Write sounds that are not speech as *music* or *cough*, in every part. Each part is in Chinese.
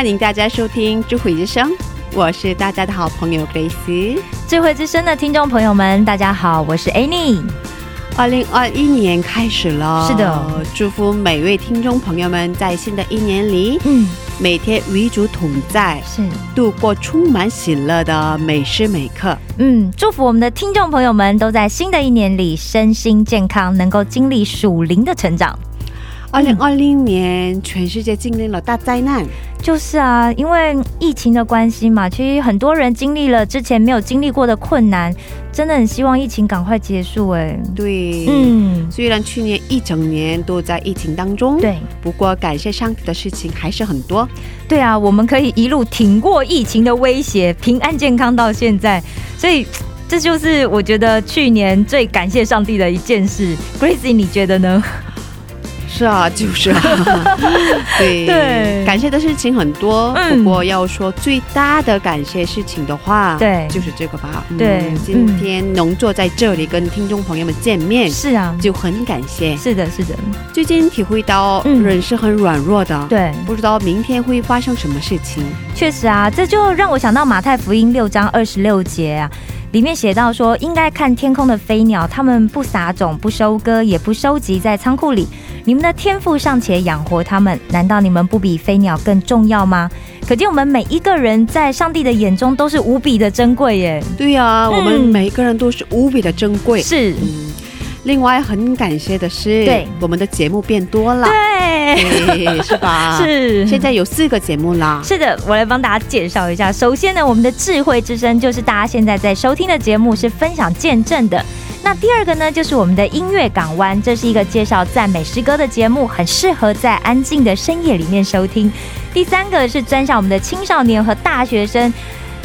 欢迎大家收听《智慧之声》，我是大家的好朋友 Grace。智慧之声的听众朋友们，大家好，我是 Annie。二零二一年开始了，是的，祝福每位听众朋友们在新的一年里，嗯，每天与主同在，是，度过充满喜乐的每时每刻。嗯，祝福我们的听众朋友们都在新的一年里身心健康，能够经历属灵的成长。二零二零年，全世界经历了大灾难，就是啊，因为疫情的关系嘛，其实很多人经历了之前没有经历过的困难，真的很希望疫情赶快结束。哎，对，嗯，虽然去年一整年都在疫情当中，对，不过感谢上帝的事情还是很多。对啊，我们可以一路挺过疫情的威胁，平安健康到现在，所以这就是我觉得去年最感谢上帝的一件事。Gracie，你觉得呢？是啊，就是啊，*laughs* 对对。感谢的事情很多，嗯。不过要说最大的感谢事情的话，对。就是这个吧。嗯对。今天能坐在这里跟听众朋友们见面，是啊，就很感谢。是的，是的，最近体会到嗯。人是很软弱的，对，不知道明天会发生什么事情。确实啊，这就让我想到马太福音六章二十六节啊，里面写到说，应该看天空的飞鸟，它们不撒种，不收割，也不收集在仓库里，你们的天赋尚且养活他们，难道你们不比飞鸟更重要吗？可见我们每一个人在上帝的眼中都是无比的珍贵耶。对呀、我们每一个人都是无比的珍贵。是，嗯，另外很感谢的是，对我们的节目变多了，对，对，是吧？*laughs* 是，现在有四个节目啦，是的，我来帮大家介绍一下。首先呢，我们的智慧之声就是大家现在在收听的节目，是分享见证的。那第二个呢，就是我们的音乐港湾，这是一个介绍赞美诗歌的节目，很适合在安静的深夜里面收听。第三个是专向我们的青少年和大学生。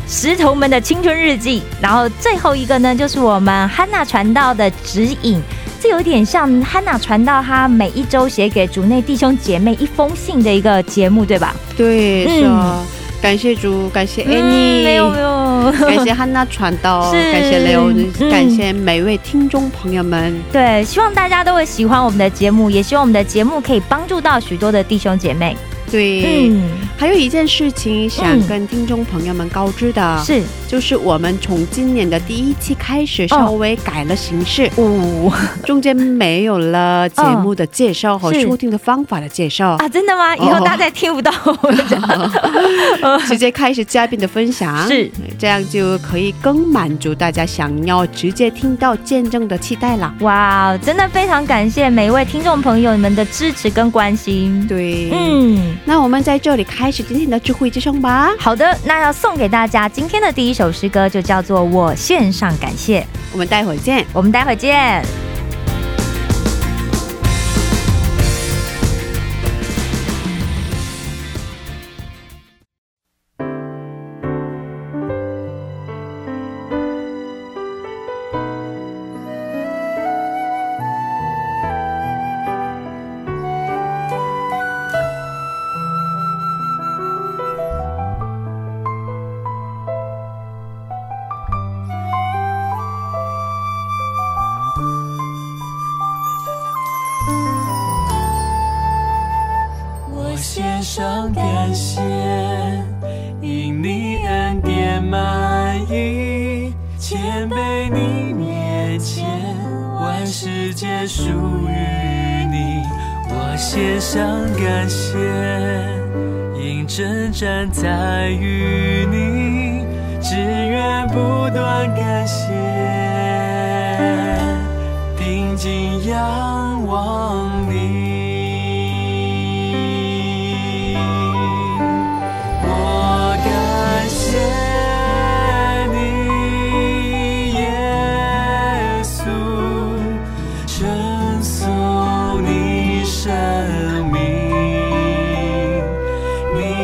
石头们的青春日记，然后最后一个呢，就是我们汉娜传道的指引，这有点像汉娜传道她每一周写给主内弟兄姐妹一封信的一个节目，对吧？对，嗯是啊，感谢主，感谢嗯 Annie，、没有没有，感谢汉娜传道，感谢 Leo，、嗯感谢每位听众朋友们。对，希望大家都会喜欢我们的节目，也希望我们的节目可以帮助到许多的弟兄姐妹。对，嗯，还有一件事情想嗯跟听众朋友们告知的，是。就是我们从今年的第一期开始稍微改了形式，哦、中间没有了节目的介绍和是。收听的方法的介绍，啊，真的吗？以后大家再听不到。*laughs* 直接开始嘉宾的分享，是。这样就可以更满足大家想要直接听到见证的期待了。哇，真的非常感谢每一位听众朋友们的支持跟关心。对，嗯，那我们在这里开始今天的智慧之声吧。好的，那要送给大家今天的第一首诗歌，就叫做《我献上感谢》。我们待会儿见。我们待会儿见。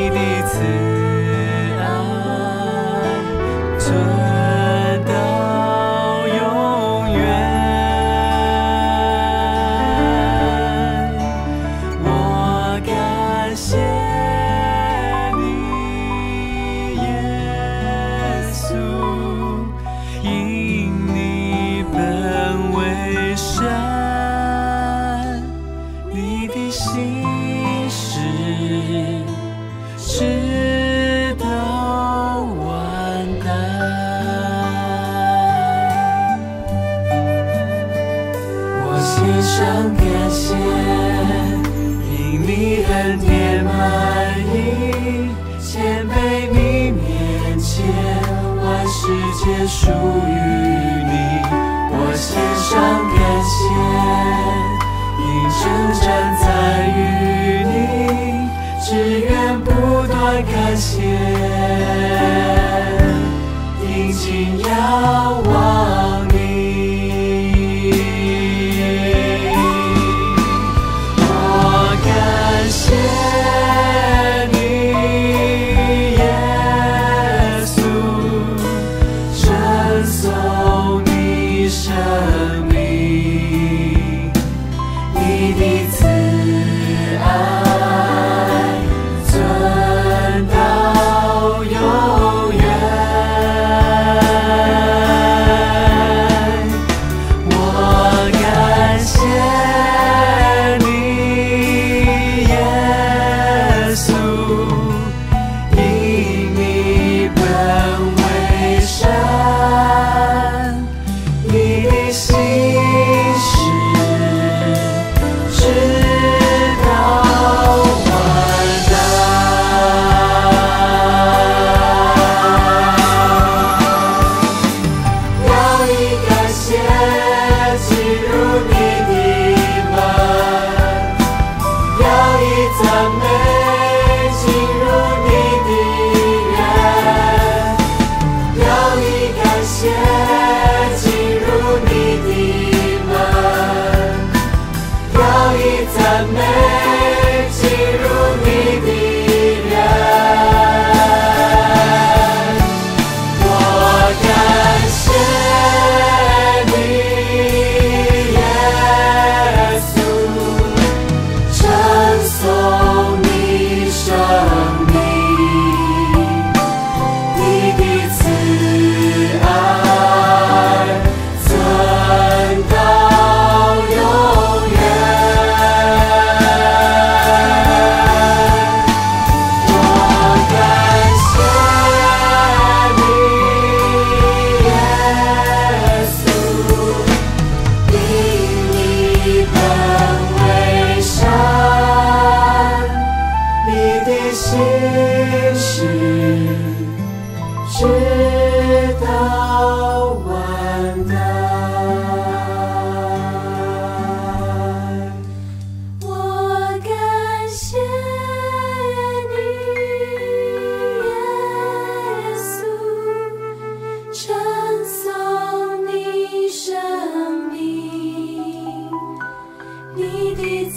你的慈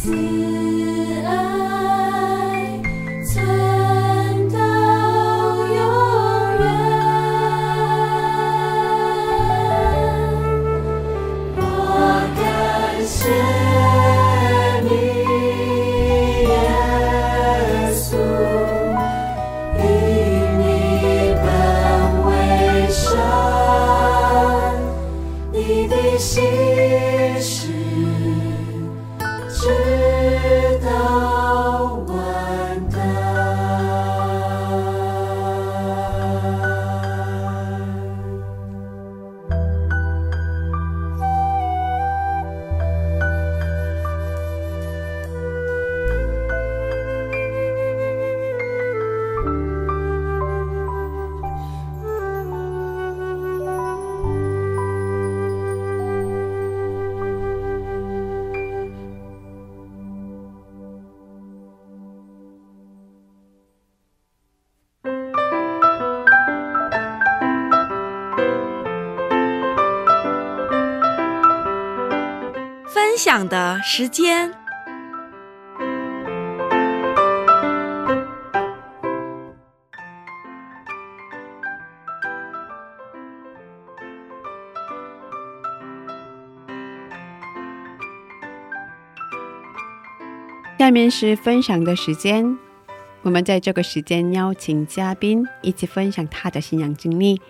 你时间。下面是分享的时间，我们在这个时间邀请嘉宾一起分享他的信仰经历。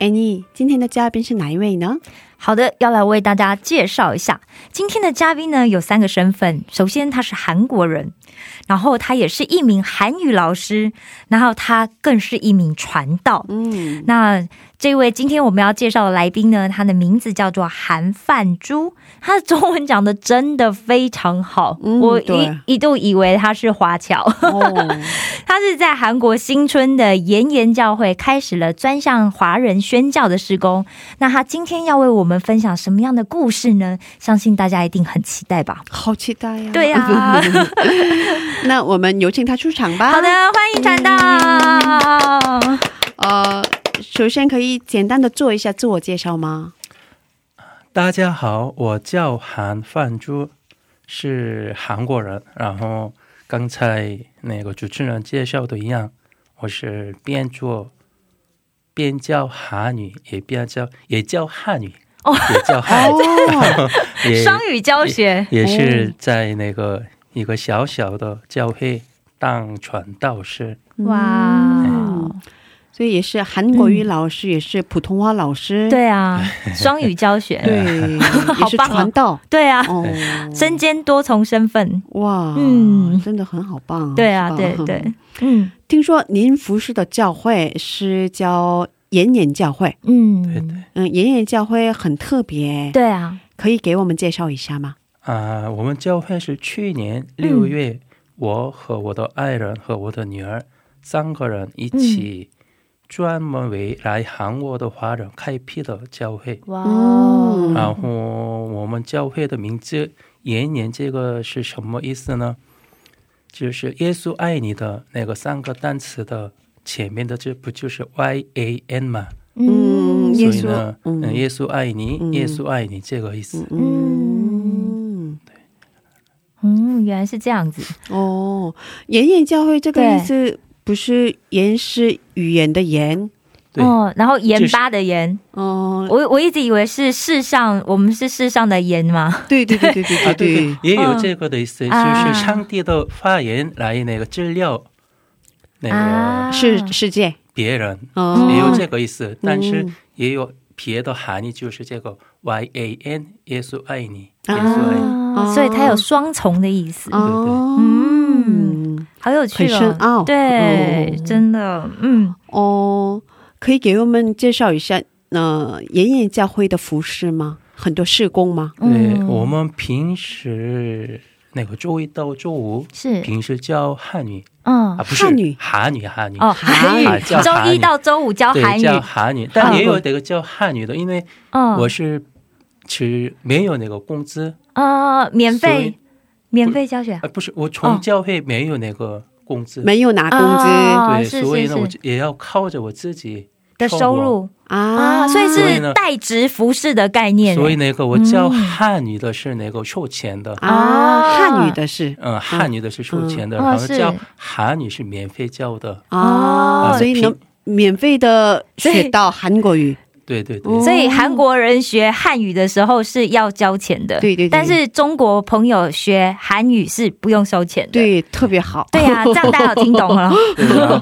Annie，今天的嘉宾是哪一位呢？好的，要来为大家介绍一下今天的嘉宾呢，有三个身份。首先，他是韩国人，然后他也是一名韩语老师，然后他更是一名传道。嗯，那这位今天我们要介绍的来宾呢，他的名字叫做韩范珠，他的中文讲的真的非常好，嗯我一一度以为他是华侨。哦，*laughs* 他是在韩国新春的延延教会开始了专向华人宣教的施工。那他今天要为我们分享什么样的故事呢？相信大家一定很期待吧。好期待呀！对呀 *laughs* *laughs* 那我们有请他出场吧。好的，，欢迎传道。呃，首先可以简单的做一下自我介绍吗？大家好，我叫韩范珠，是韩国人。然后刚才那个主持人介绍的一样，我是边做边教韩语，也边教也教汉语，哦也教汉语，*laughs* 双语教学，也是在那个一个小小的教会当传道士。哇。嗯所以也是韩国语老师，也是普通话老师。对啊，双语教学，*laughs* 对，*laughs* 也是棒哦传道。对啊，哦，身兼多重身份。哇，嗯。真的很好棒。对啊，对 *laughs* 对，嗯。听说您服侍的教会是叫延延教会，嗯，对对。嗯，延延教会很特别，对啊，可以给我们介绍一下吗？啊、我们教会是去年六月，我和我的爱人和我的女儿三个人一起专门为来韩国的华人开辟的教会。哇嗯然后我们教会的名字“延年”这个是什么意思呢？就是耶稣爱你的那个三个单词的前面的这不就是 Y A N 吗？嗯耶稣所以呢，嗯嗯，耶稣爱你，嗯耶稣爱你这个意思。嗯，嗯，原来是这样子，哦，言言教会这个意思不是言是语言的言，哦，然后盐就是巴的盐，哦，我我一直以为是世上，我们是世上的盐嘛，对对对对对啊，对对对，也有这个的意思，啊。就是上帝的发言来那个治疗那啊。个世世界，别人，哦，也有这个意思，但是嗯。也有别的含义，就是这个 Y A N，耶稣爱你，耶啊稣爱你。啊，所以它有双重的意思，哦，嗯好有趣很深哦，奥。对，哦真的，嗯，哦，可以给我们介绍一下呃延延教会的服饰吗？很多事工吗？对，嗯我们平时那个周一到周五，是，平时教汉语嗯啊，，不是汉语。韩语，韩语。哦，韩啊语，周教韩语。*laughs* 一到周五教韩语，教韩语，但也有那个教汉语的，因为嗯，我是是没有那个工资，啊，免费，免费教学。啊，不是我哦从教会没有那个工资，没有拿工资。对，所以呢，我就也要靠着我自己的收入啊啊，所以是代职服饰的概念，所以那个我教嗯汉语的是那个收钱的，啊，啊。汉语的是嗯，汉语的是收钱的，然后教韩语是免费教的，啊，哦所以能免费的学到韩国语，对对对，哦所以韩国人学汉语的时候是要交钱的，对对对。但是中国朋友学韩语是不用收钱的，对，特别好。对呀、*laughs* 这样大家有听懂了。对然后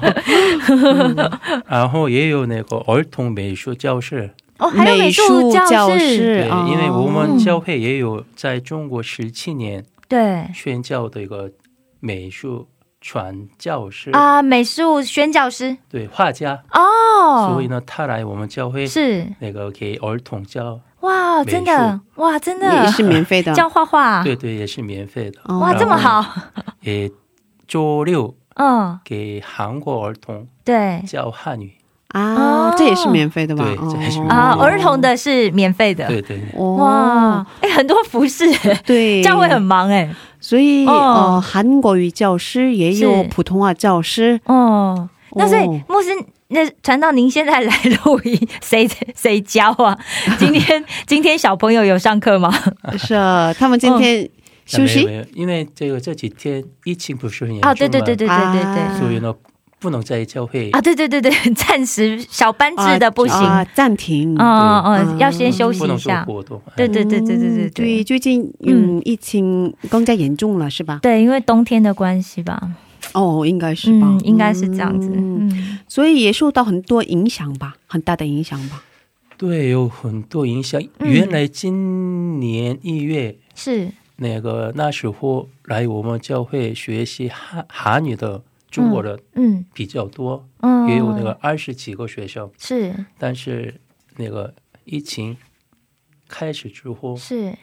嗯然后也有那个儿童美术教室，哦，还有美术教室，对，哦因为我们教会也有在中国十七年对。宣教的一个美术传教士，啊，美术宣教师。对画家，哦，所以呢，他来我们教会是。那个给儿童教，哇，真的哇，真的。也是免费的。教画画，对对，也是免费的。哦哇，这么好，也周六嗯，给韩国儿童对。教汉语，啊。哦，这也是免费的吧？对这也是免啊，哦儿童的是免费的，对对，哦哇，哎，很多服饰，对，教会很忙哎，所以哦。呃，韩国语教师也有普通话教师，哦，那所以哦牧师，那传到您现在来录音，*laughs* 谁谁教啊？*laughs* 今天今天小朋友有上课吗？是啊，他们今天休息没有没有，因为这个这几天疫情不是很严重啊，嘛，对对对对对对对。啊。所以呢不能在教会啊，对对对对，*laughs* 暂时小班制的不行，啊，暂停。嗯嗯要先休息不能做一下。活动。对对对对对对嗯对，最近嗯疫情更加严重了，是吧？对，因为冬天的关系吧，哦，应该是吧嗯，，应该是这样子。嗯嗯，所以也受到很多影响吧，很大的影响吧。对，有很多影响。嗯原来今年一月是那个那时候来我们教会学习韩韩语的中国人嗯比较多，嗯，也有那个二十几个学生，是但是那个疫情开始之后，是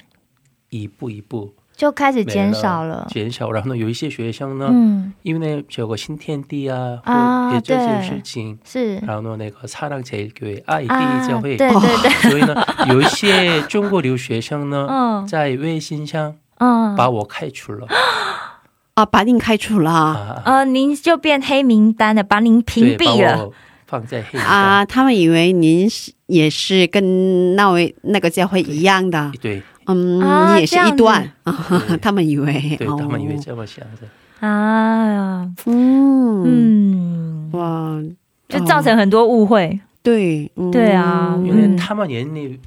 一步一步就开始没减少了。减少。然后呢，有一些学生呢，嗯，因为这个新天地啊，啊或者这些对事情，是然后呢，那个사랑제일교회爱第啊，一教会，对对对，*laughs* 所以呢，有一些中国留学生呢，嗯*laughs* 在微信上嗯，把我开除了 *laughs* 啊，把您开除了呃，您就变黑名单了，把您屏，蔽了。放在黑。啊！他们以为您是也是跟那位那个教会一样的，对。嗯，啊你也是一段。*laughs* 他们以为，对，哦。他们以为这么想的。啊，嗯。嗯，哇，就造成很多误会。对，嗯。对啊因为嗯。他们眼里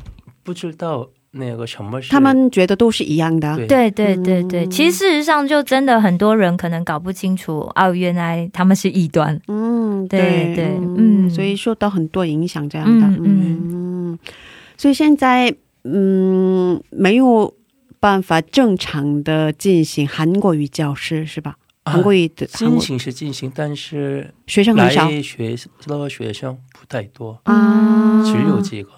不知道那个什么是他们觉得都是一样的，对。对对对其实事实上就真的很多人可能搞不清楚哦，原来他们是异端。嗯，对对嗯，嗯。所以受到很多影响，这样的，嗯。所以现在嗯没有办法正常的进行韩国语教师是吧？啊韩国语的韩进国行是进行，但是学生很少。来学的学生不太多，啊，只有几个。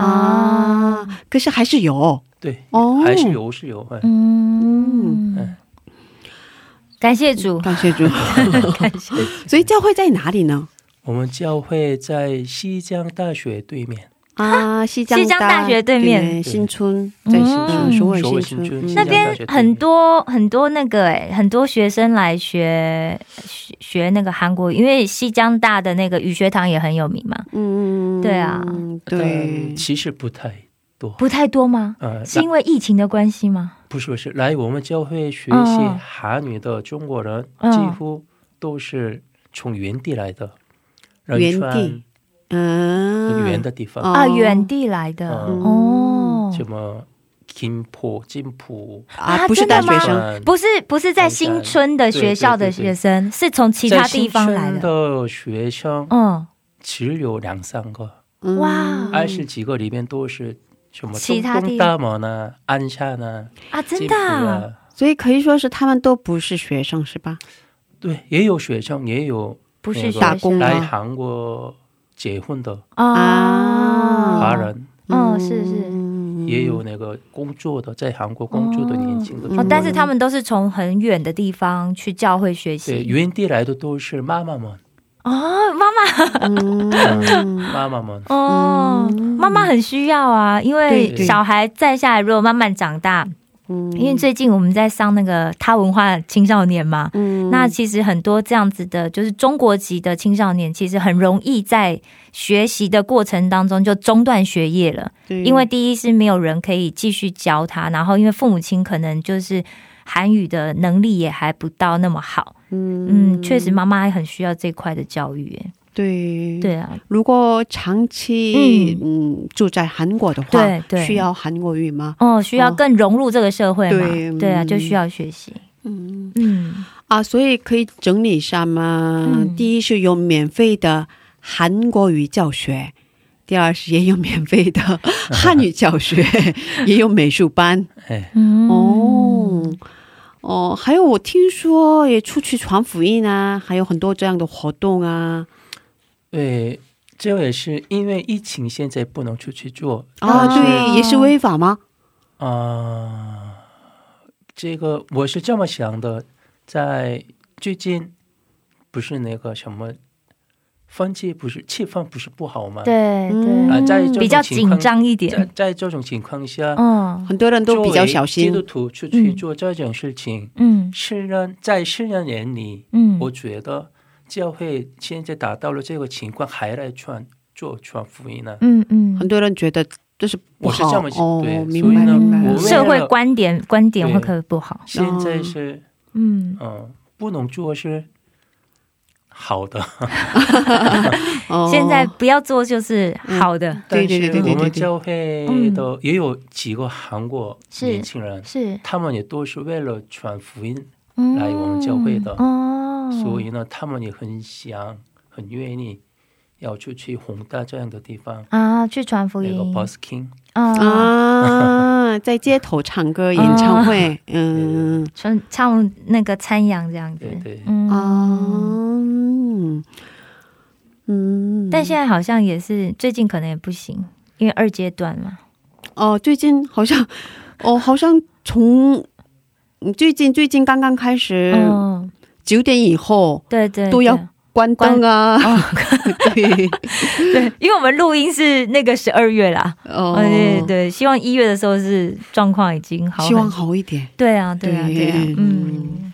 啊，可是还是有对，哦，还是有是有。哎嗯嗯，感谢主，*laughs* 感谢主。感谢主。所以教会在哪里呢？我们教会在西江大学对面，啊，西江西江大学对面。新村在新村，嗯。首尔首尔新村，新村那边江大学对面很多很多那个哎、很多学生来学学学那个韩国语，因为西江大的那个语学堂也很有名嘛。嗯，对啊。对，其实不太多。不太多吗？呃，是因为疫情的关系吗？不是不是，来我们教会学习嗯韩语的中国人，嗯。几乎都是从原地来的，原地嗯，很远的地方，哦。啊，远地来的、嗯。哦，什么金浦、金浦，啊，不是真的吗？大学生，嗯不是不是在新村的学校的学生，是从其他地方来的。学生嗯，只有两三个，嗯。哇。二十几个里面都是什么其他地东大门啊、鞍山呢、啊，真的啊、啊，所以可以说是他们都不是学生，是吧？对，也有学生，也有不是打工来韩国结婚的啊，华人。嗯，是是。嗯也有那个工作的，在韩国工作的年轻的哦，，但是他们都是从很远的地方去教会学习。对习。原地来的都是妈妈们，哦，妈妈，嗯。*laughs* 妈妈们，哦，妈妈很需要啊，因为小孩再下来，如果慢慢长大，嗯因为最近我们在上那个他文化青少年嘛，嗯那其实很多这样子的，就是中国籍的青少年，其实很容易在学习的过程当中就中断学业了。对因为第一是没有人可以继续教他，然后因为父母亲可能就是韩语的能力也还不到那么好。嗯，确实妈妈还很需要这块的教育。哎对对啊，如果长期嗯住在韩国的话，对对需要韩国语吗？哦，需要更融入这个社会嘛。对对啊，嗯就需要学习。嗯嗯，啊，所以可以整理一下吗？嗯第一是有免费的韩国语教学。第二是也有免费的汉语教学，*laughs* 也有美术班哦哦，还有我听说也出去传福音啊，还有很多这样的活动啊。对，这也是因为疫情，现在不能出去做啊，哦对，也是违法吗？啊、这个我是这么想的，在最近不是那个什么风气不是气氛不是不好吗？对嗯对，啊，在比较紧张一点。在这种情况下，嗯很多人都比较小心基督。徒出去做这种事情，嗯世人在世人眼里，嗯，我觉得教会现在达到了这个情况，还来传做传福音呢？嗯嗯。很，多人觉得这是不好。我是这么哦对，明所以呢白明白。我社会观点观点会可能不好。现在是嗯，嗯，不能做是好的，*laughs* 哦。现在不要做就是好的。对对对我们教会的也有几个韩国年轻人，是。他们也都是为了传福音，嗯。来我们教会的。哦，所以呢，他们也很想、很愿意要出去宏大这样的地方，啊，去传福那个音 busking，啊，啊，*laughs* 在街头唱歌演唱会，嗯。唱唱那个参阳这样子。对，对。嗯。啊，嗯。嗯，但现在好像也是最近可能也不行，因为二阶段嘛。哦，最近好像哦，好像从嗯最近最近刚刚开始嗯，九点以后对对，都要对。关灯啊，*laughs* 对。对，因为我们录音是那个十二月啦，哦。哦，对对对，希望一月的时候是状况已经好，希望好一点。对啊，对。啊，对对啊，嗯，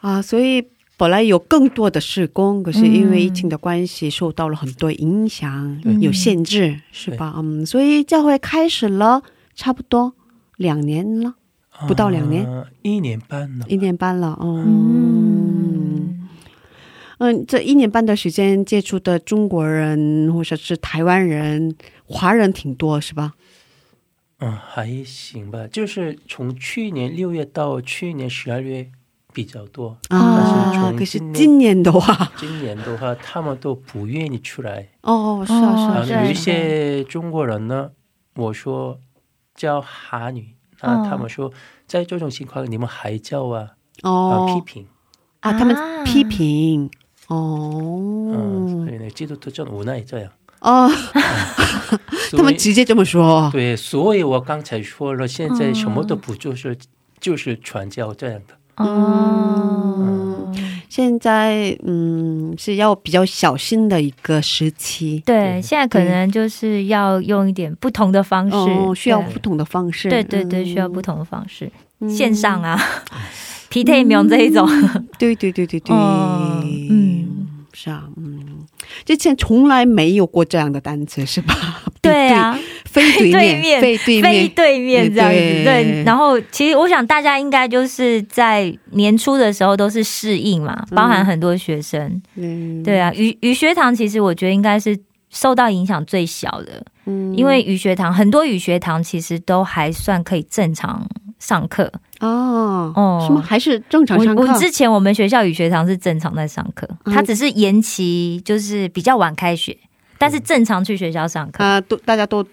啊，所以。本来有更多的施工，可是因为嗯疫情的关系，受到了很多影响，嗯。有限制，是吧？嗯，所以教会开始了差不多两年了，不到两年啊一年半了。一年半了。哦，嗯，嗯，这一年半的时间接触的中国人或者是台湾人、华人挺多，是吧？嗯，还行吧，就是从去年六月到去年十二月比较多，啊，可是今年的话，今年的话，他们都不愿意出来。哦，是啊，是哦啊，是啊有一些中国人呢，我说教韩语，那他们说在这种情况你们还叫啊？啊，哦批，评，啊，他们啊。批评，嗯，哦所，以呢，基督徒真无奈这样。哦，*laughs* 他们直接这么说，对，所以我刚才说了，现在什么都不做，是就是传教这样的。哦，现在嗯是要比较小心的一个时期，对，对现在可能就是要用一点不同的方式，哦，需要不同的方式，对对对，嗯。需要不同的方式，嗯。线上啊，*laughs* 皮特苗这一种，对对对对对，哦嗯，是啊，嗯，之前从来没有过这样的单词是吧？对啊，非对面，对面非对面，这样子，对。对。然后其实我想大家应该就是在年初的时候都是适应嘛，包含很多学生，嗯，对啊，语语学堂其实我觉得应该是受到影响最小的，嗯。因为语学堂很多语学堂其实都还算可以正常上课。哦哦。什么还是正常我上课？我之前我们学校语学堂是正常在上课，嗯。它只是延期，就是比较晚开学，但是正常去学校上课。啊，都大家都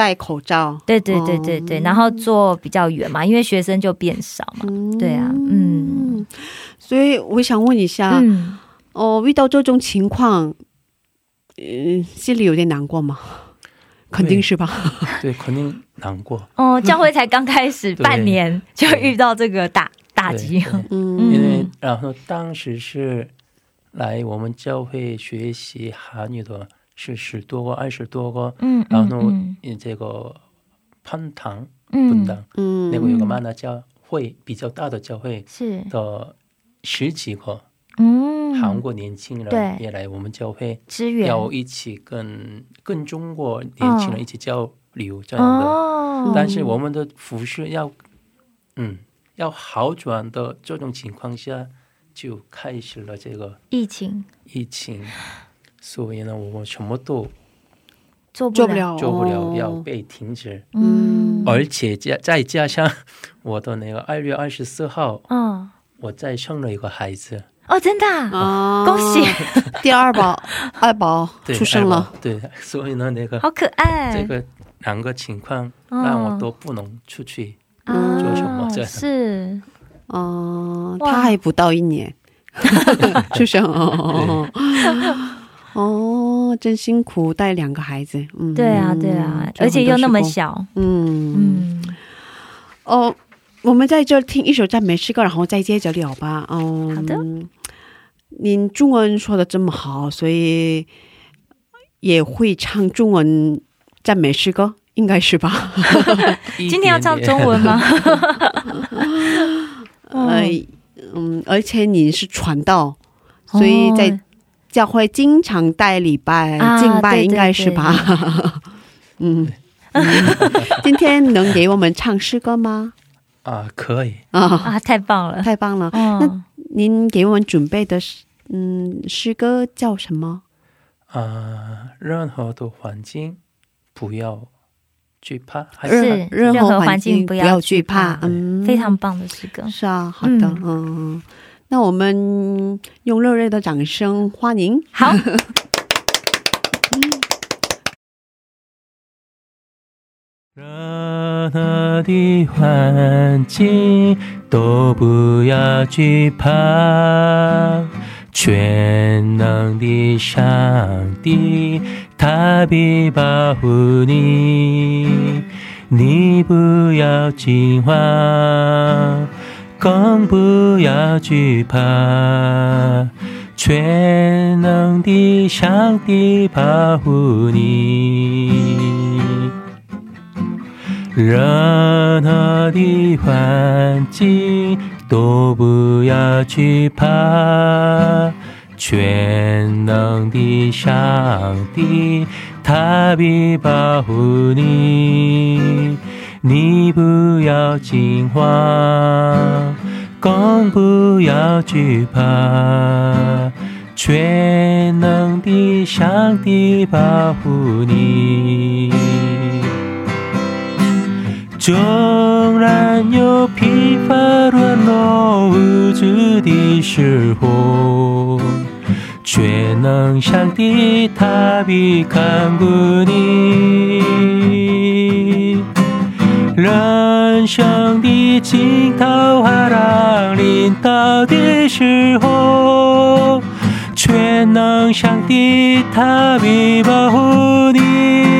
戴口罩，对对对对对，然后坐比较远嘛，因为学生就变少嘛。嗯。对啊嗯，所以我想问一下，嗯，哦，遇到这种情况，嗯，心里有点难过吗？肯定是吧？*laughs* 对，肯定难过。哦，教会才刚开始半年 *laughs* 就遇到这个打打击嗯。因为然后当时是来我们教会学习韩语的是十多个、二十多个，嗯，然后嗯。这个潘堂嗯。分堂、嗯那个有个曼达教会比较大的教会是。的十几个嗯。韩国年轻对。人也来我们教会，支援。要一起跟跟中国年轻人一起交流这样的。哦，但是我们的服饰要，嗯，要好转的这种情况下，就开始了这个疫情。疫情，所以呢，我们什么都做做不了，做不了，哦。要被停止，嗯。而且加再加上 *laughs* 我的那个二月二十四号，嗯。我再生了一个孩子，哦，真的啊？啊。恭喜，*laughs* 第二宝 *laughs* 二宝，出生了，对，所以呢，那个好可爱，这个两个情况哦让我都不能出去，啊做什么这是。哦，哇。他还不到一年出生哦。哦，真辛苦，带两个孩子，嗯，对啊对啊，而且又那么小，嗯。嗯。哦，我们在这听一首赞美诗歌，然后再接着聊吧。嗯，好的。您中文说的这么好，所以也会唱中文赞美诗歌，应该是吧？*laughs* 今天要唱中文吗？*laughs* 呃，嗯，而且你是传道，所以在哦教会经常带礼拜、啊敬拜，应该是吧？*laughs* 嗯，嗯 *laughs* 今天能给我们唱诗歌吗？啊，可以。啊，啊，太棒了，太棒了！那，您给我们准备的诗，嗯，诗歌叫什么？啊，任何的环境不要惧怕，还是任任何何环环境不要惧惧怕怕。嗯，非常棒的诗歌。是啊，好的，嗯嗯，那我们用热烈的掌声欢迎。好，热闹的环境都不要惧怕，全能的上帝，他必保护你，你不要惊慌，更不要惧怕。全能的上帝保护你。任何的环境都不要惧怕，全能的上帝，他必保护你，你不要惊慌，更不要惧怕，全能的上帝保护你。纵然有疲乏软弱无助的时候，全能上帝他必看顾你。人生的惊涛骇浪临到的时候，全能上帝他必保护你。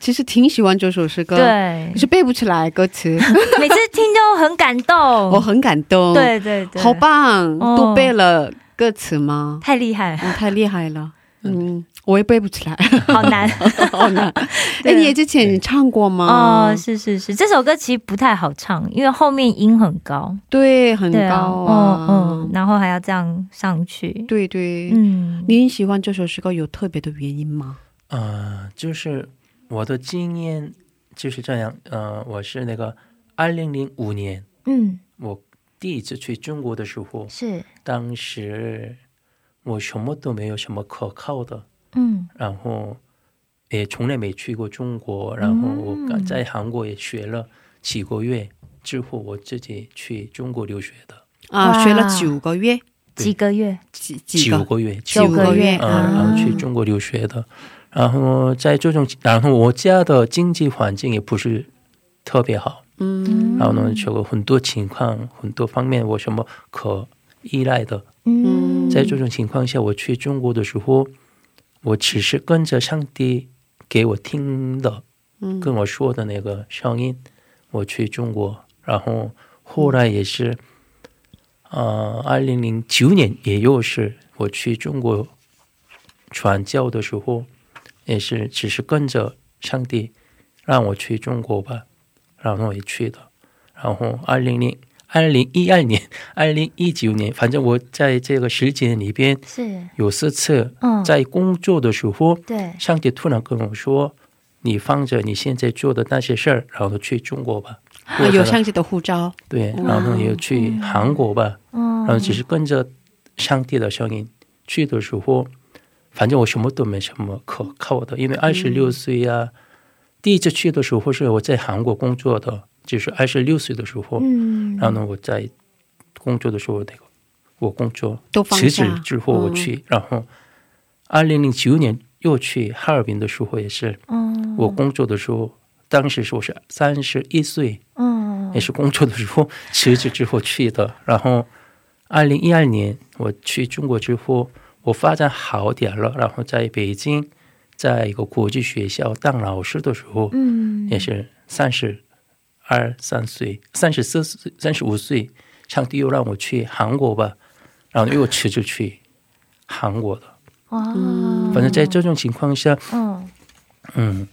其实挺喜欢这首诗歌，，对可，是背不起来歌词，*laughs* 每次听都很感动。我很感动。，对对对，好，棒，哦都背了歌词吗？太厉害，嗯，太厉害了。*laughs* 嗯，我也背不起来，好难 *laughs* 好难。哎，对你也之前唱过吗？哦。是是是，这首歌其实不太好唱，因为后面音很高，对，很高啊。嗯嗯，然后还要这样上去，对对，嗯，您喜欢这首诗歌有特别的原因吗？呃，就是我的经验就是这样。呃，我是那个二零零五年嗯。我第一次去中国的时候，是，当时我什么都没有什么可靠的，嗯。然后也从来没去过中国，然后我刚在韩国也学了几个月之后，我自己去中国留学的，啊，哇学了九个月，几个月，几几个九个月，九个月嗯，啊然后去中国留学的，然后在这种，然后我家的经济环境也不是特别好，嗯。然后呢，这个很多情况、很多方面我什么可依赖的，嗯，在这种情况下，我去中国的时候，我只是跟着上帝给我听的，嗯。跟我说的那个声音，我去中国，然后后来也是，呃，二零零九年也又是我去中国传教的时候，也是只是跟着上帝让我去中国吧，然后也去的，然后二零零二零一二年、二零一九年，反正我在这个时间里边是，有四次嗯，在工作的时候，对，上帝突然跟我说：“你放着你现在做的那些事儿，然后去中国吧，有上帝的护照，对，然后也去韩国吧，嗯。然后只是跟着上帝的声音去的时候，反正我什么都没什么可靠的，因为二十六岁呀、第一次去的时候是我在韩国工作的，就是二十六岁的时候，嗯。然后呢我在工作的时候那个我工作都辞职之后我去，然后二零零九年又去哈尔滨的时候也是，嗯。我工作的时候，当时是我是三十一岁，嗯。也是工作的时候辞职之后去的。然后二零一二年我去中国之后，我发展好点了，然后在北京，在一个国际学校当老师的时候，嗯。也是三十二三岁、三十四岁、三十五岁，上帝又让我去韩国吧，然后又辞职去韩国了。哇。反正在这种情况下，嗯。嗯，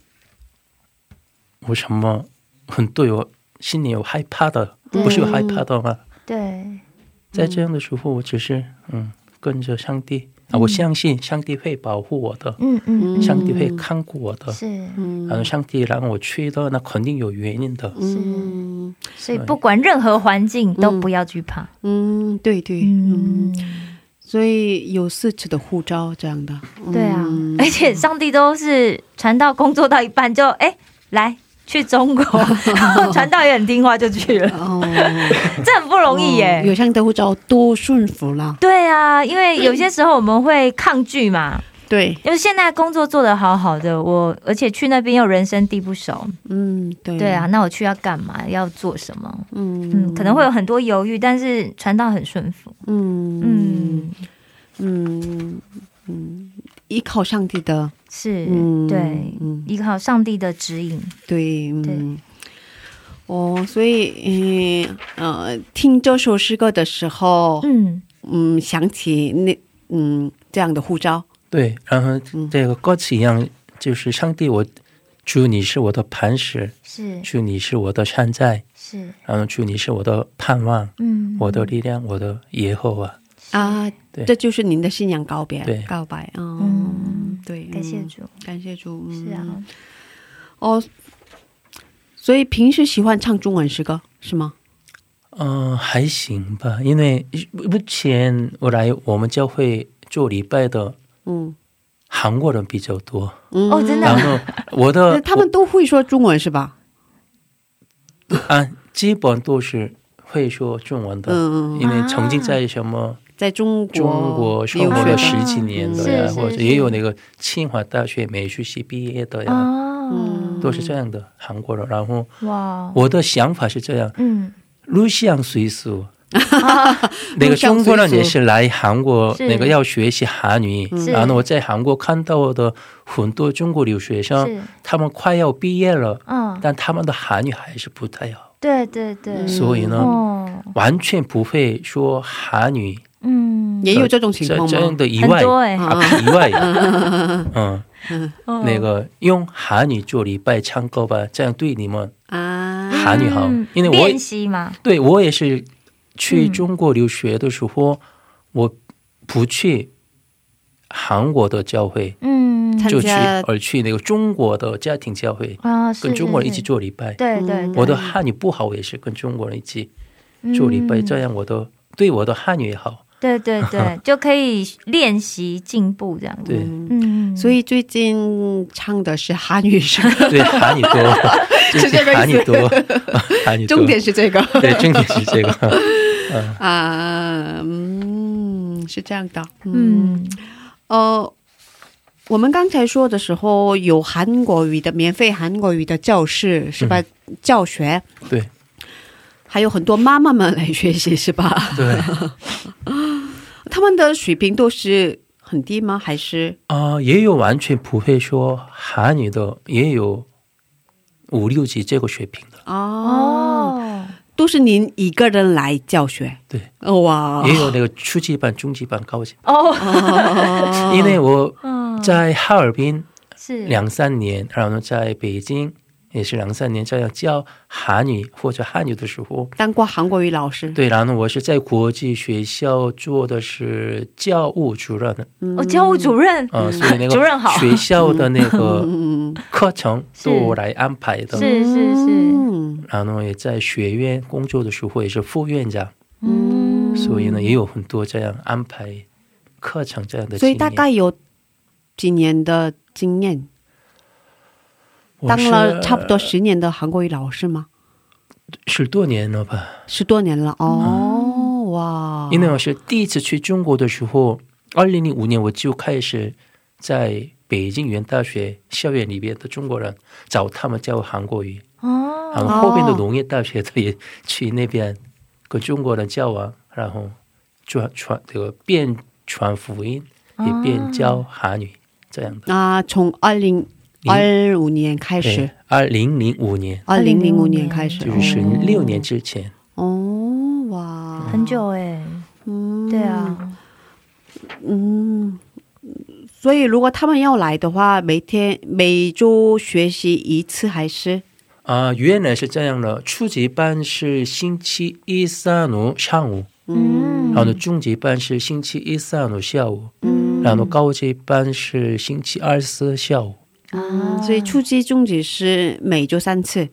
我什么很对我心里有害怕的，不是有害怕的吗？对。在这样的时候，我只是嗯跟着上帝啊，我相信上帝会保护我的，嗯嗯上帝会看顾我的。是。嗯。上帝让我去的，那肯定有原因的。嗯。所以不管任何环境都不要惧怕。嗯，对对，嗯。嗯，所以有四次的护照这样的，对啊嗯，而且上帝都是传道工作到一半就哎来去中国，*laughs* 然后传道也很听话就去了，哦，*laughs* 这很不容易耶。有上帝的护照多顺服了，对啊，因为有些时候我们会抗拒嘛，对，因为现在工作做得好好的，我而且去那边又人生地不熟，嗯，对，对啊，，那我去要干嘛？要做什么？嗯。嗯，可能会有很多犹豫，但是传道很顺服。嗯。嗯，嗯嗯，依靠上帝的，是，嗯对，嗯。依靠上帝的指引。对，对。嗯。哦，所以，嗯呃，听这首诗歌的时候，嗯。嗯，想起那，嗯，这样的护照，对，然后这个歌词一样，就是上帝我。主你是我的磐石，是。主你是我的山寨，是，然后主你是我的盼望，嗯，我的力量，我的耶和华。啊，对。这就是您的信仰告别，对。告白，嗯，嗯对，嗯感谢主，感谢主，嗯。是啊，哦，所以平时喜欢唱中文诗歌是吗？嗯、还行吧，因为目前我来我们教会做礼拜的嗯，韩国人比较多，嗯哦真的然后我的 *laughs* 他们都会说中文是吧？啊，基本都是会说中文的，嗯，因为曾经在什么在中国中国生活留学了十几年的呀，或者也有那个清华大学美术系毕业的呀，哦，都是这样的韩国人。然后哇，我的想法是这样，嗯，入乡随俗。*laughs* 那个中国人也是来韩国，那个要学习韩语。是。然后我在韩国看到的很多中国留学生，他们快要毕业了，嗯，但他们的韩语还是不太好，对对对，所以呢，哦，完全不会说韩语。嗯，也有这种情况吗？这样的意外，啊，意外，*laughs* 嗯，哦。那个用韩语做礼拜唱歌吧，这样对你们啊，韩语好。嗯，因为我练习嘛，对我也是去嗯中国留学的时候，我不去韩国的教会，嗯，就去而去那个中国的家庭教会，啊，跟中国人一起，做礼拜。对对，对。我的汉语不好，我也是跟中国人一起做礼拜，嗯。这样我的对我的汉语也好。对对对，*laughs* 就可以练习进步这样子。对。嗯，所以最近唱的是韩语诗歌，*laughs* 对韩语多，*laughs* 就是这个意思。韩语多，韩语多。重点是这个。对，重点是这个。啊，嗯，是这样的，嗯，嗯。呃，我们刚才说的时候有韩国语的免费韩国语的教室是吧？教学。对。还有很多妈妈们来学习是吧？对他们的水平都是很低吗？还是？啊、也有完全不会说韩语的，也有五六级这个水平的，哦，哦，都是您一个人来教学？对，哦哇，也有那个初级班、中级班、高级哦，哦。*laughs* 因为我嗯，在哈尔滨是。两三年，然后在北京也是两三年这样教韩语或者汉语的时候，当过韩国语老师，对，然后我是在国际学校做的是教务主任，哦，教务主任，呃，所以那个主任好。个学校的那个嗯。课程都我来安排的。是是是，嗯。然后也在学院工作的时候也是副院长，嗯，所以呢也有很多这样安排课程这样的。所以大概有几年的经验，当了差不多十年的韩国语老师吗？十多年了吧。十多年了哦，哇！因为我是第一次去中国的时候，二零零五年我就开始在北京语言大学校园里边的中国人找他们教韩国语，哦，然后后边的农业大学的也去那边跟中国人交往，然后传传这个变传福音也变教韩语这样的。啊，从二零二五年开始，，二零零五年。二零零五年开始，就是哦六年之前，哦，哇，很久哎，嗯。对啊，嗯，所以如果他们要来的话，每天每周学习一次还是？啊、原来是这样的，初级班是星期一、三、五上午，嗯。然后呢，中级班是星期一、三、五下午，嗯。然后，高级班是星期二、四下午。嗯，所以初级、中级是每周三次，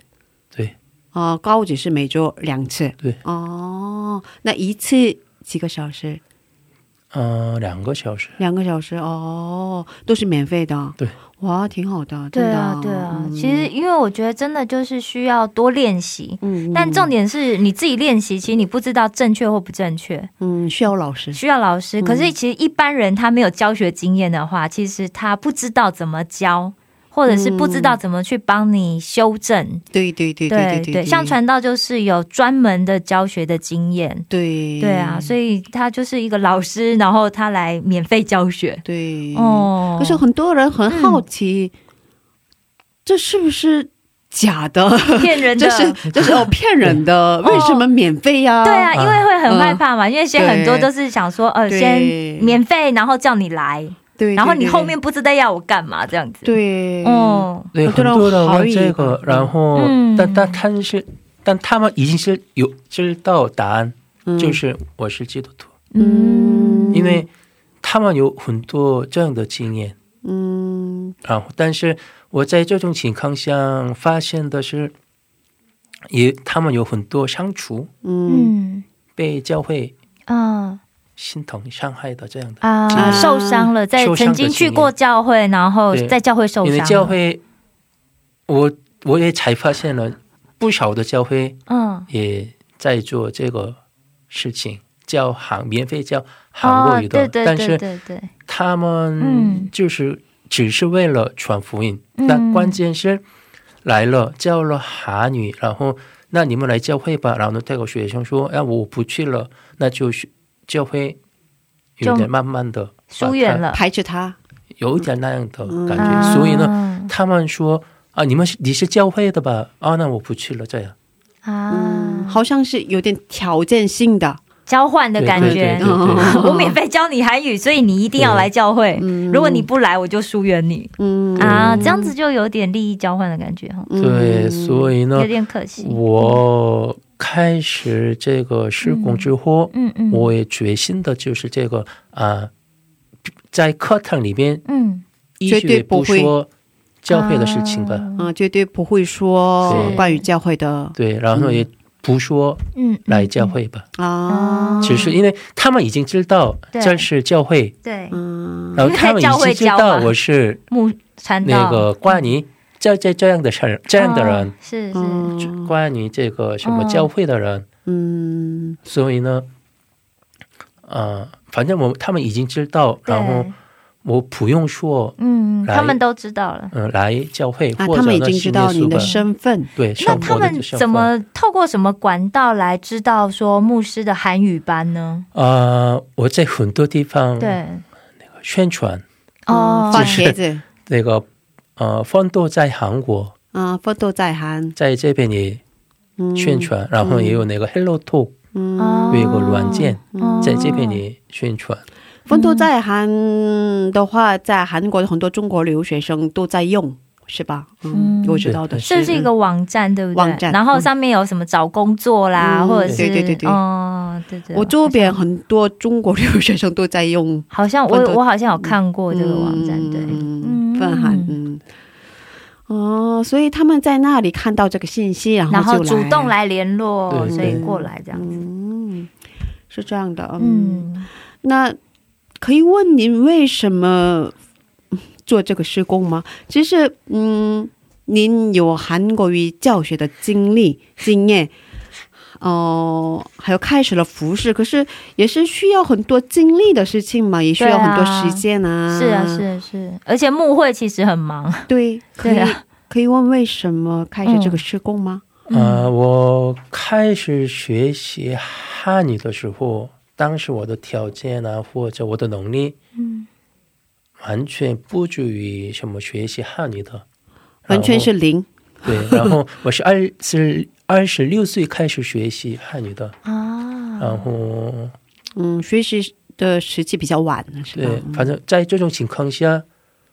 对，哦、高级是每周两次。对，哦，那一次几个小时？嗯、两个小时。两个小时哦，都是免费的。对，哇，挺好的，对真的啊对啊，嗯其实因为我觉得真的就是需要多练习。嗯但重点是你自己练习，其实你不知道正确或不正确，嗯需要老师。需要老师。可是其实一般人他没有教学经验的话，其实他不知道怎么教，或者是不知道怎么去帮你修正。对对对对对对，像传道就是有专门的教学的经验。对。对啊，所以他就是一个老师，然后他来免费教学。对。哦，可是很多人很好奇，这是不是假的？骗人的，就是就是哦骗人的，*laughs* 为什么免费呀？对啊，因为会很害嗯怕嘛，因为现在很多都是想说，呃，先免费，然后叫你来，对，然后你后面不知道要我干嘛这样子。，对，嗯，对，很多人很多人好意问这个，然后，嗯。但但他是，但他们已经是有知道答案，嗯。就是我是基督徒，嗯，因为他们有很多这样的经验，嗯。然后，但是我在这种情况下发现的是，也他们有很多相处嗯。嗯。被教会啊心疼伤害的这样的，啊，啊受伤了，在曾经去过教会，然后在教会受因为伤，教会，我我也才发现了不少的教会嗯，也在做这个事情，教韩免费教韩国语的，哦对对对但是他们嗯就是只是为了传福音，嗯。但关键是来了教了韩语，然后那你们来教会吧，然后呢，这个学生说，哎，我不去了，那就是教会有点慢慢的疏远，了，排斥他，有一点那样的感觉，啊所以呢，他们说啊，你们是你是教会的吧？啊，那我不去了，这样。啊。嗯，，好像是有点条件性的，交换的感觉。对。对对对 *laughs* 我免费教你韩语，所以你一定要来教会。如果你不来，我就疏远你。嗯。啊，这样子就有点利益交换的感觉哈，对，所以呢有，点可惜。我开始这个施工之后，嗯嗯，我也决心的就是这个啊、在课堂里面嗯一绝对不不会。说教会的事情吧，啊。啊，绝对不会说关于教会的对，然后也不说嗯，来教会吧，啊，只是因为他们已经知道这是教会，对。嗯。然后他们已经知道 *laughs* 我是木那个关于这这这样的事儿这样的人哦，是是。嗯。关于这个什么哦教会的人，嗯。所以呢，呃，反正我他们已经知道，然后我不用说，嗯，他们都知道了。嗯、来教会啊，或者呢他们已经知道你的身份，对，那他们怎么透过什么管道来知道说牧师的韩语班呢？呃，我在很多地方对，宣传哦嗯发帖子，那个呃，奋斗在韩国，啊，奋斗在韩，在这边也嗯。宣传，然后也有那个 Hello Talk 嗯，哦有一个软件，哦在这边也宣传。奋斗在韩的话，在韩国的很多中国留学生都在用，是吧？嗯，嗯。我知道的是。这是一个网站，对不对？网站然后上面有什么找工作啦，嗯或者是对对对。对哦，对对。我周边很多中国留学生都在用好像我我好像有看过这个网站，对，嗯，泛韩，嗯，哦，所以他们在那里看到这个信息，然然后主动，来联络，对所以过来这样子。嗯，是这样的，嗯，嗯，那可以问您为什么做这个施工吗？其实，嗯，您有韩国语教学的经历经验。哦、还有开始了服饰，可是也是需要很多精力的事情嘛，也需要很多时间啊。是啊，是啊是，而且幕会其实很忙，对，*laughs* 可以、对啊可以问为什么开始这个施工吗？呃，我开始学习汉语的时候，当时我的条件啊，或者我的能力，嗯，完全不足于什么学习汉语的，完全是零。对。然后我是二十二十六岁开始学习汉语的，啊，然后嗯，学习的时期比较晚了，是吧？对，反正在这种情况下，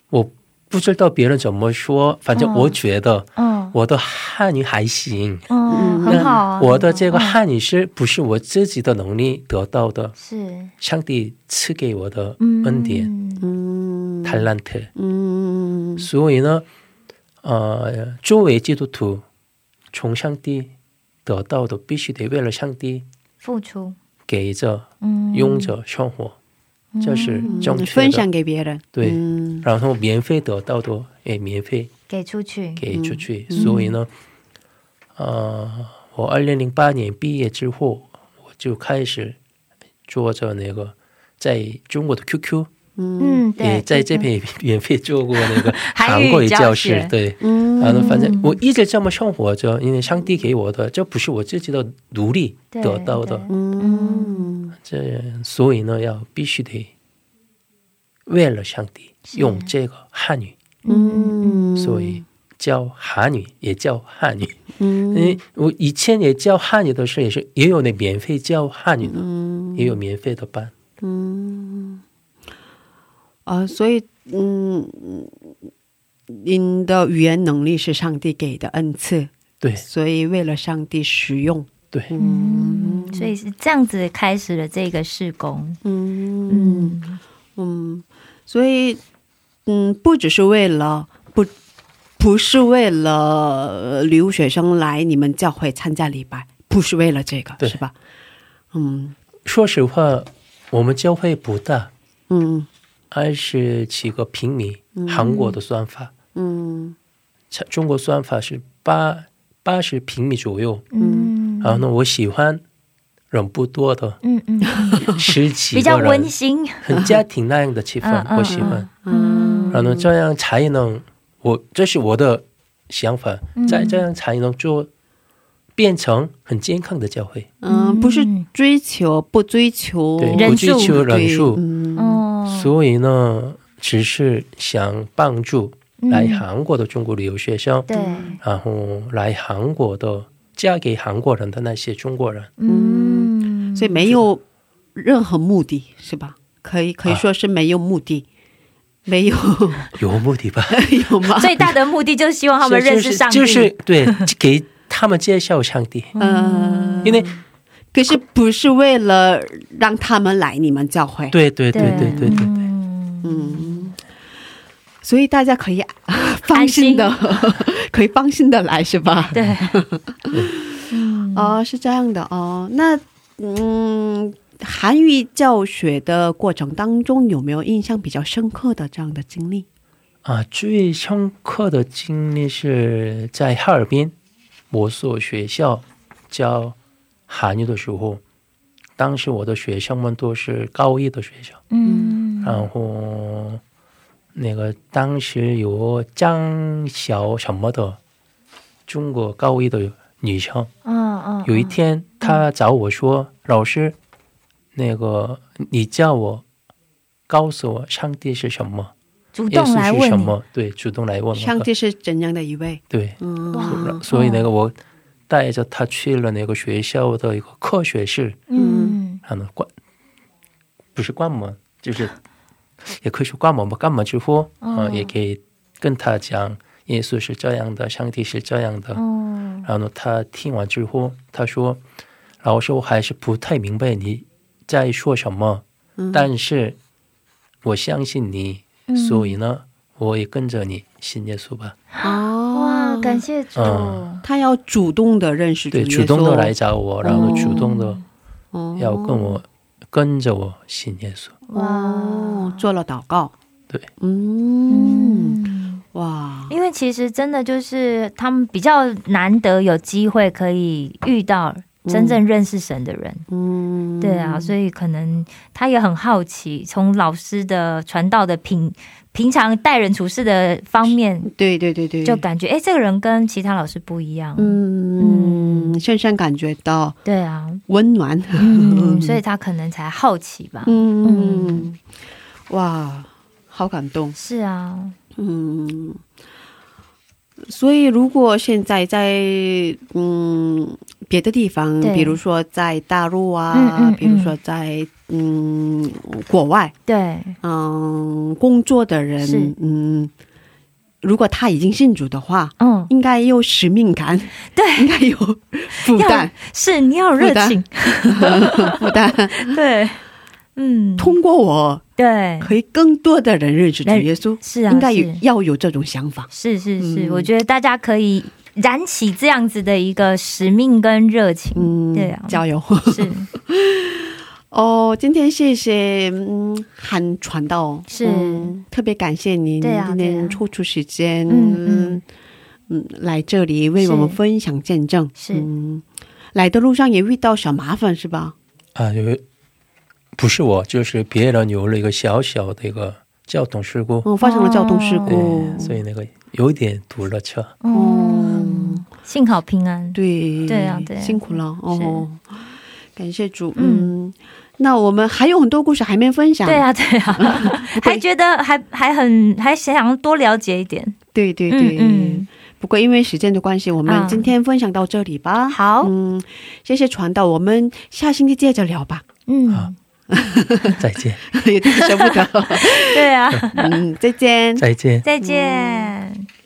我不知道别人怎么说，反正我觉得嗯我的汉语还行。嗯，很好啊，我的这个汉语是不是我自己的能力得到的？是上帝赐给我的嗯恩典、嗯 talent。嗯所以呢，呃，作为基督徒，从上帝得到的必须得为了上帝付出，给着、嗯，用着生活，这是正确的。分享给别人。对。嗯。然后免费得到的也免费。给出去，给出去。所以呢，呃，我二零零八年毕业之后，我就开始做着那个在中国的 QQ，嗯，对，也在这对。边 *laughs* 免费做过那个 *laughs* 韩语韩国语教室，对。嗯。然后反正我一直这么生活着，因为上帝给我的，这不是我自己的努力得到的，嗯这所以呢，要必须得为了上帝用这个汉语，嗯，所以教韩语也教汉语。嗯因为我以前也教汉语的时候，也是也有那免费教汉语的，嗯也有免费的班。啊，所以嗯，您的语言能力是上帝给的恩赐，对。所以为了上帝使用。对，嗯，所以是这样子开始了这个施工，嗯。嗯。嗯，所以嗯，不只是为了不不是为了呃留学生来你们教会参加礼拜，不是为了这个，是吧？嗯。说实话，我们教会不大，嗯二十几个平米，韩国的算法。嗯。中国算法是八八十平米左右，嗯。然后呢，我喜欢人不多的，嗯嗯，*laughs* 十几比较，温馨，很家庭那样的气氛，嗯嗯我喜欢。嗯。然后呢，这样才能，我这是我的想法，嗯。在这样才能做变成很健康的教会，嗯，不是追求不追求不追求人数，嗯哦，所以呢，只是想帮助来嗯韩国的中国留学生，对，然后来韩国的嫁给韩国人的那些中国人。嗯，所以没有任何目的，是吧？可以可以啊说是没有目的，没有 *laughs* 有目的吧？*laughs* 有吗？最大的目的就是希望他们认识上帝，就是就是对，给他们介绍上帝，嗯，因为可是不是为了让他们来你们教会，，对对对对。对对，对。嗯，所以大家可以放心的，*laughs* 可以放心的来，是吧？对，嗯。哦，是这样的哦。那嗯，韩语教学的过程当中，有没有印象比较深刻的这样的经历？啊，最深刻的经历是在哈尔滨某所学校教韩语的时候，当时我的学生们都是高一的学生，嗯然后那个当时有张小什么的中国高一的女生，嗯嗯，有一天她找我说：“老师，那个你叫我告诉我上帝是什么。”主耶稣动来问，是什么？对，主动来问我。上帝是怎样的一位？对，所以那个我带着他去了那个学校的一个科学室，嗯然后关不是关门，就是也可以说关门吧。关门之后，哦嗯、也可以跟他讲耶稣是这样的，上帝是这样的。哦，然后呢，他听完之后，他说：“老师，我还是不太明白你在说什么，嗯但是我相信你，嗯所以呢，我也跟着你信耶稣吧。感谢主，嗯。他要主动的认识主对，主动的来找我，然后，主动的哦。要跟我跟着我信耶稣。哇，做了祷告，对，嗯，嗯。哇，因为其实真的就是他们比较难得有机会可以遇到真正认识神的人，嗯，对啊，所以可能他也很好奇，从老师的传道的平平常待人处事的方面，对对对对，就感觉哎，这个人跟其他老师不一样，嗯，深深感觉到对啊，温暖，嗯，*laughs* 所以他可能才好奇吧，嗯，哇，好感动，是啊，嗯，所以如果现在在嗯别的地方，比如说在大陆啊，嗯嗯嗯。比如说在嗯国外，对，嗯工作的人，嗯，如果他已经信主的话，嗯，应该有使命感，对，应该有负担，是你要有热情，*laughs* 负担。对，嗯，通过我，对，可以更多的人认识主耶稣，是啊，应该有要有这种想法。是是是，嗯。我觉得大家可以燃起这样子的一个使命跟热情。嗯，对啊。加油！是。*laughs* 哦，今天谢谢嗯韩传道，是。嗯特别感谢您啊今天抽出时间，嗯嗯嗯。来这里为我们分享见证。是。嗯，来的路上也遇到小麻烦是吧？啊，有不是我，就是别人有了一个小小的一个交通事故，嗯，发生了交通事对故，所以那个有一点堵了车。嗯，幸好平安。对对啊对啊辛苦了哦，感谢主。嗯，那我们还有很多故事还没分享。对啊，对啊，*laughs* *laughs* 还觉得还还很还想要多了解一点。对对对。嗯不过因为时间的关系，我们啊今天分享到这里吧。好嗯，谢谢传道，我们下星期接着聊吧。嗯，*laughs* 再见，*laughs* 有点舍不得。*laughs* 对啊，嗯，再见。再见。再见。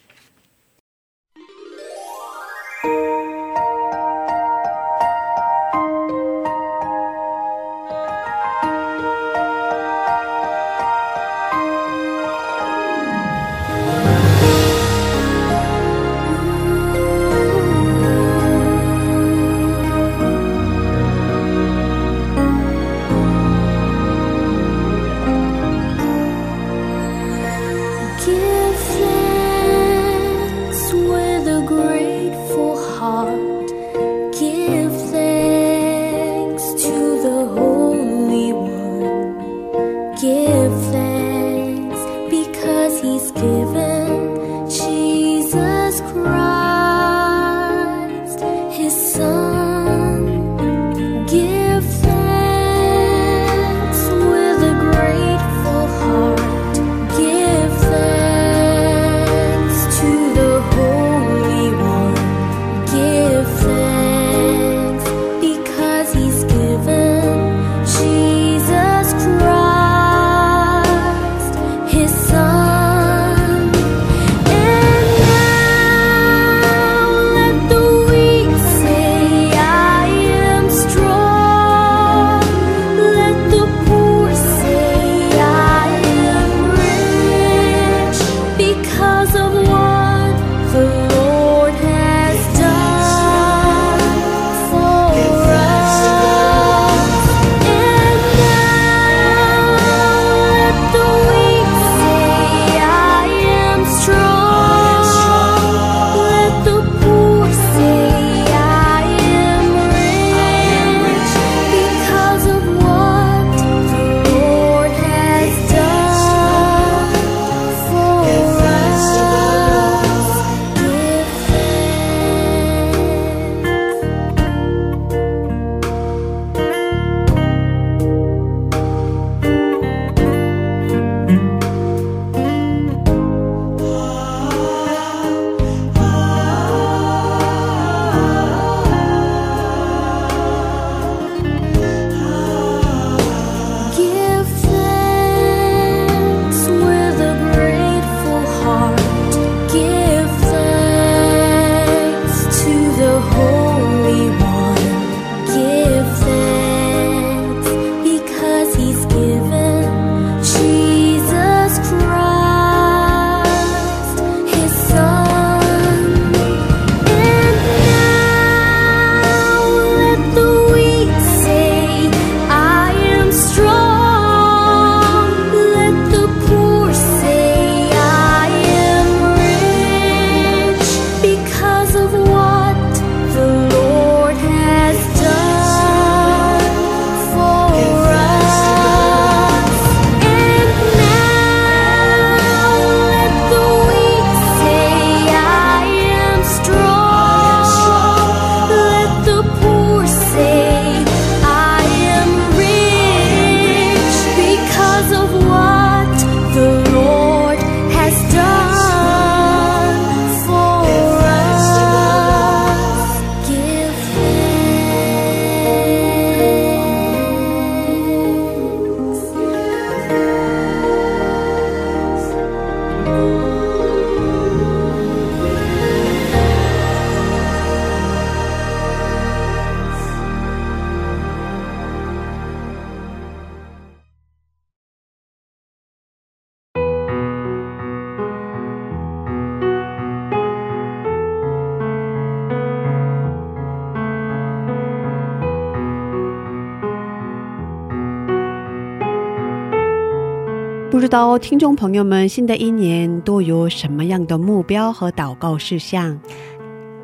知道听众朋友们新的一年都有什么样的目标和祷告事项？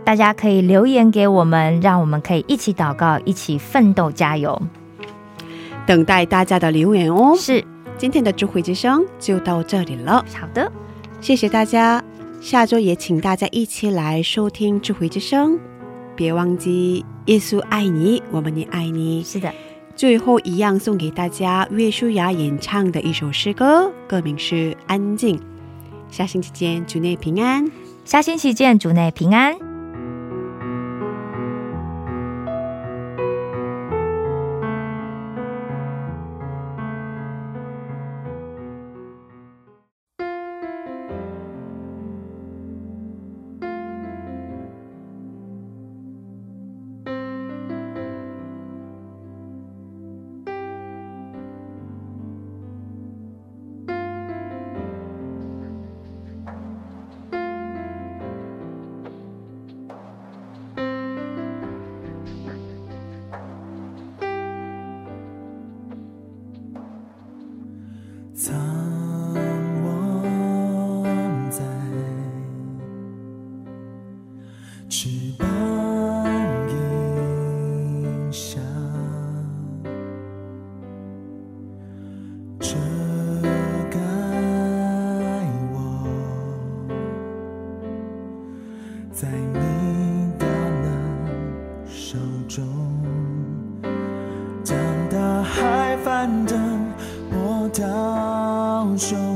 大家可以留言给我们，让我们可以一起祷告，一起奋斗，加油。等待大家的留言哦。是今天的智慧之声就到这里了，好的，谢谢大家。下周也请大家一起来收听智慧之声，别忘记耶稣爱你，我们也爱你。是的，最后一样送给大家岳舒雅演唱的一首诗歌，歌名是《安静》。下星期见，主内平安。下星期见，主内平安。汹涌，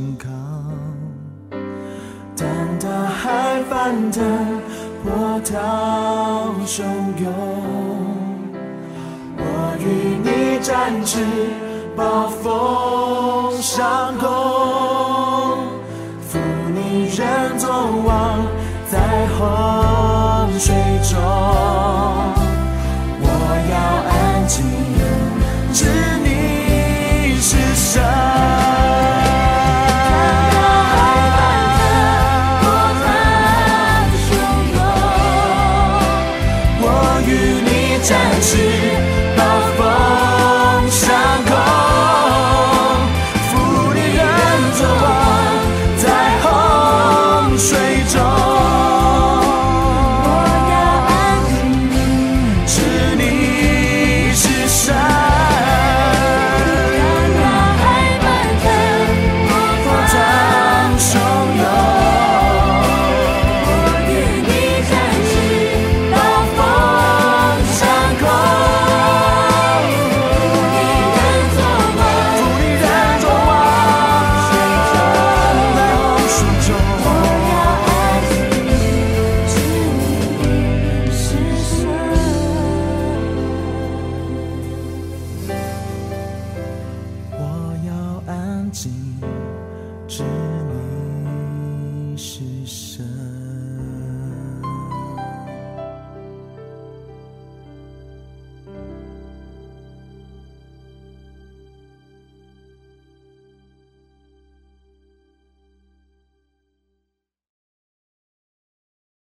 心靠，当大海翻腾，波涛汹涌，我与你展翅暴风上空，负你人作王，在洪水中，我要安静，知你是谁。